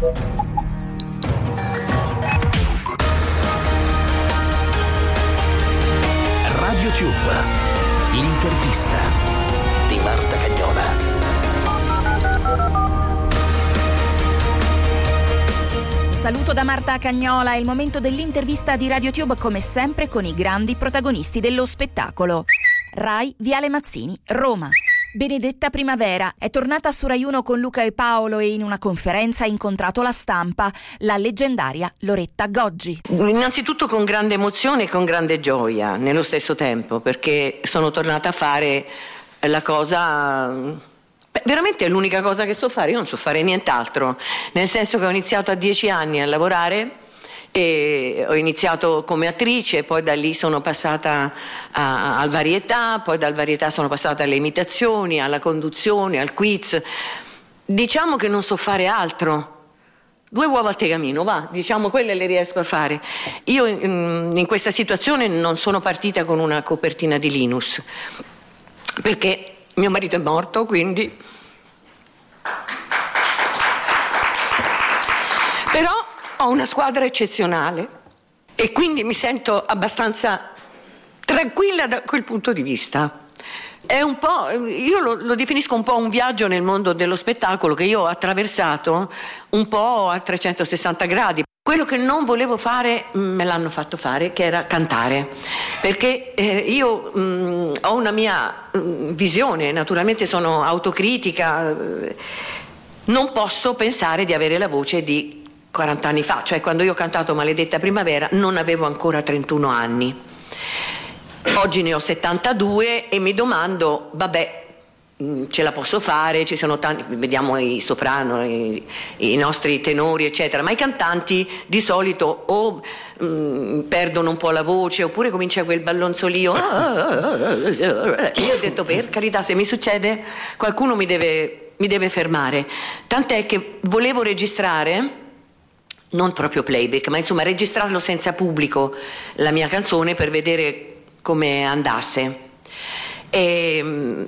Radio Tube, l'intervista di Marta Cagnola. saluto da Marta Cagnola, è il momento dell'intervista di RadioTube come sempre con i grandi protagonisti dello spettacolo. Rai, Viale Mazzini, Roma. Benedetta Primavera è tornata su Rai 1 con Luca e Paolo e in una conferenza ha incontrato la stampa, la leggendaria Loretta Goggi. Innanzitutto con grande emozione e con grande gioia nello stesso tempo, perché sono tornata a fare la cosa veramente è l'unica cosa che so fare, io non so fare nient'altro, nel senso che ho iniziato a dieci anni a lavorare e ho iniziato come attrice, poi da lì sono passata a, al varietà, poi dal varietà sono passata alle imitazioni, alla conduzione, al quiz. Diciamo che non so fare altro. Due uova al tegamino, va, diciamo quelle le riesco a fare. Io in, in questa situazione non sono partita con una copertina di Linus, perché mio marito è morto, quindi... Però ho una squadra eccezionale e quindi mi sento abbastanza tranquilla da quel punto di vista. È un po', io lo, lo, definisco un po' un viaggio nel mondo dello spettacolo che io ho attraversato un po' a 360 gradi. Quello che non volevo fare mm, me l'hanno fatto fare, che era cantare, perché eh, io mh, mm, ho una mia mh, mm, visione, naturalmente sono autocritica, eh, non posso pensare di avere la voce di 40 anni fa, cioè quando io ho cantato Maledetta Primavera non avevo ancora 31 anni. Oggi ne ho 72 e mi domando, vabbè, Mm, ce la posso fare, ci sono tanti, vediamo i soprano, i, i, nostri tenori, eccetera, ma i cantanti di solito o mh, mm, perdono un po' la voce oppure comincia quel ballonzolio. Io ho detto, per carità, se mi succede qualcuno mi deve, mi deve fermare. Tant'è che volevo registrare non proprio playback, ma insomma registrarlo senza pubblico la mia canzone per vedere come andasse. E,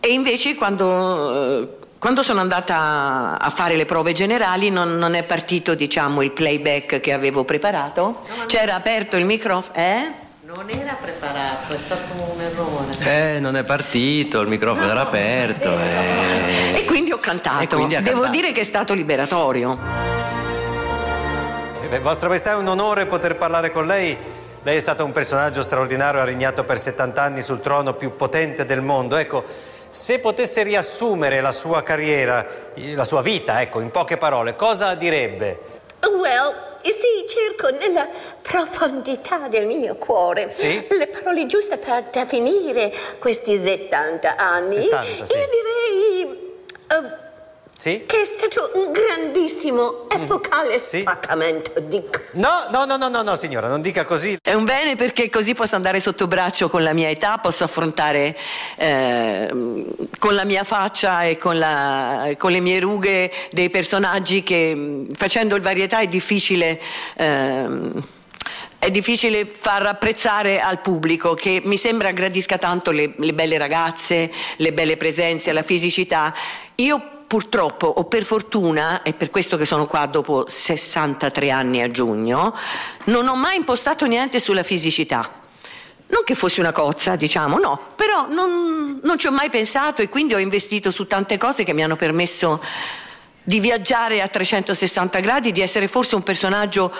e invece quando, eh, quando sono andata a fare le prove generali non, non è partito diciamo, il playback che avevo preparato, no, c'era aperto il microfono. Eh? Non era preparato, è stato un errore. Eh, non è partito, il microfono no, era aperto. E... e... quindi ho cantato. Quindi Devo cantato. dire che è stato liberatorio. Vostra Maestà, è un onore poter parlare con lei. Lei è stato un personaggio straordinario, ha regnato per 70 anni sul trono più potente del mondo. Ecco, se potesse riassumere la sua carriera, la sua vita, ecco, in poche parole, cosa direbbe? Well, sì, cerco nella profondità del mio cuore sì? le parole giuste per definire questi 70 anni. 70, sì. Io direi... Sì? Che è stato un grandissimo, epocale mm. sì? spaccamento di... No, no, no, no, no, no, signora, non dica così. È un bene perché così posso andare sotto braccio con la mia età, posso affrontare eh, con la mia faccia e con, la, con, le mie rughe dei personaggi che facendo il varietà è difficile... Eh, è difficile far apprezzare al pubblico che mi sembra gradisca tanto le, le belle ragazze, le belle presenze, la fisicità. Io purtroppo o per fortuna, è per questo che sono qua dopo 63 anni a giugno, non ho mai impostato niente sulla fisicità. Non che fossi una cozza, diciamo, no, però non, non ci ho mai pensato e quindi ho investito su tante cose che mi hanno permesso di viaggiare a 360 gradi, di essere forse un personaggio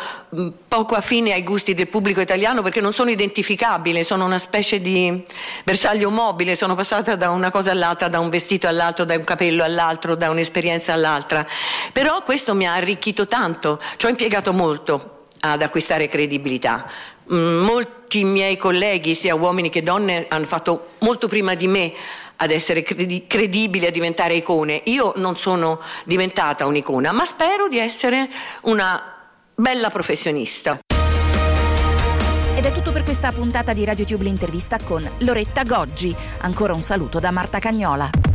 poco affine ai gusti del pubblico italiano perché non sono identificabile, sono una specie di bersaglio mobile, sono passata da una cosa all'altra, da un vestito all'altro, da un capello all'altro, da un'esperienza all'altra. Però questo mi ha arricchito tanto, ci ho impiegato molto ad acquistare credibilità. Mm, molti miei colleghi, sia uomini che donne, hanno fatto molto prima di me ad essere credibili, a diventare icone. Io non sono diventata un'icona, ma spero di essere una bella professionista. Ed è tutto per questa puntata di RadioTube l'intervista con Loretta Goggi. Ancora un saluto da Marta Cagnola.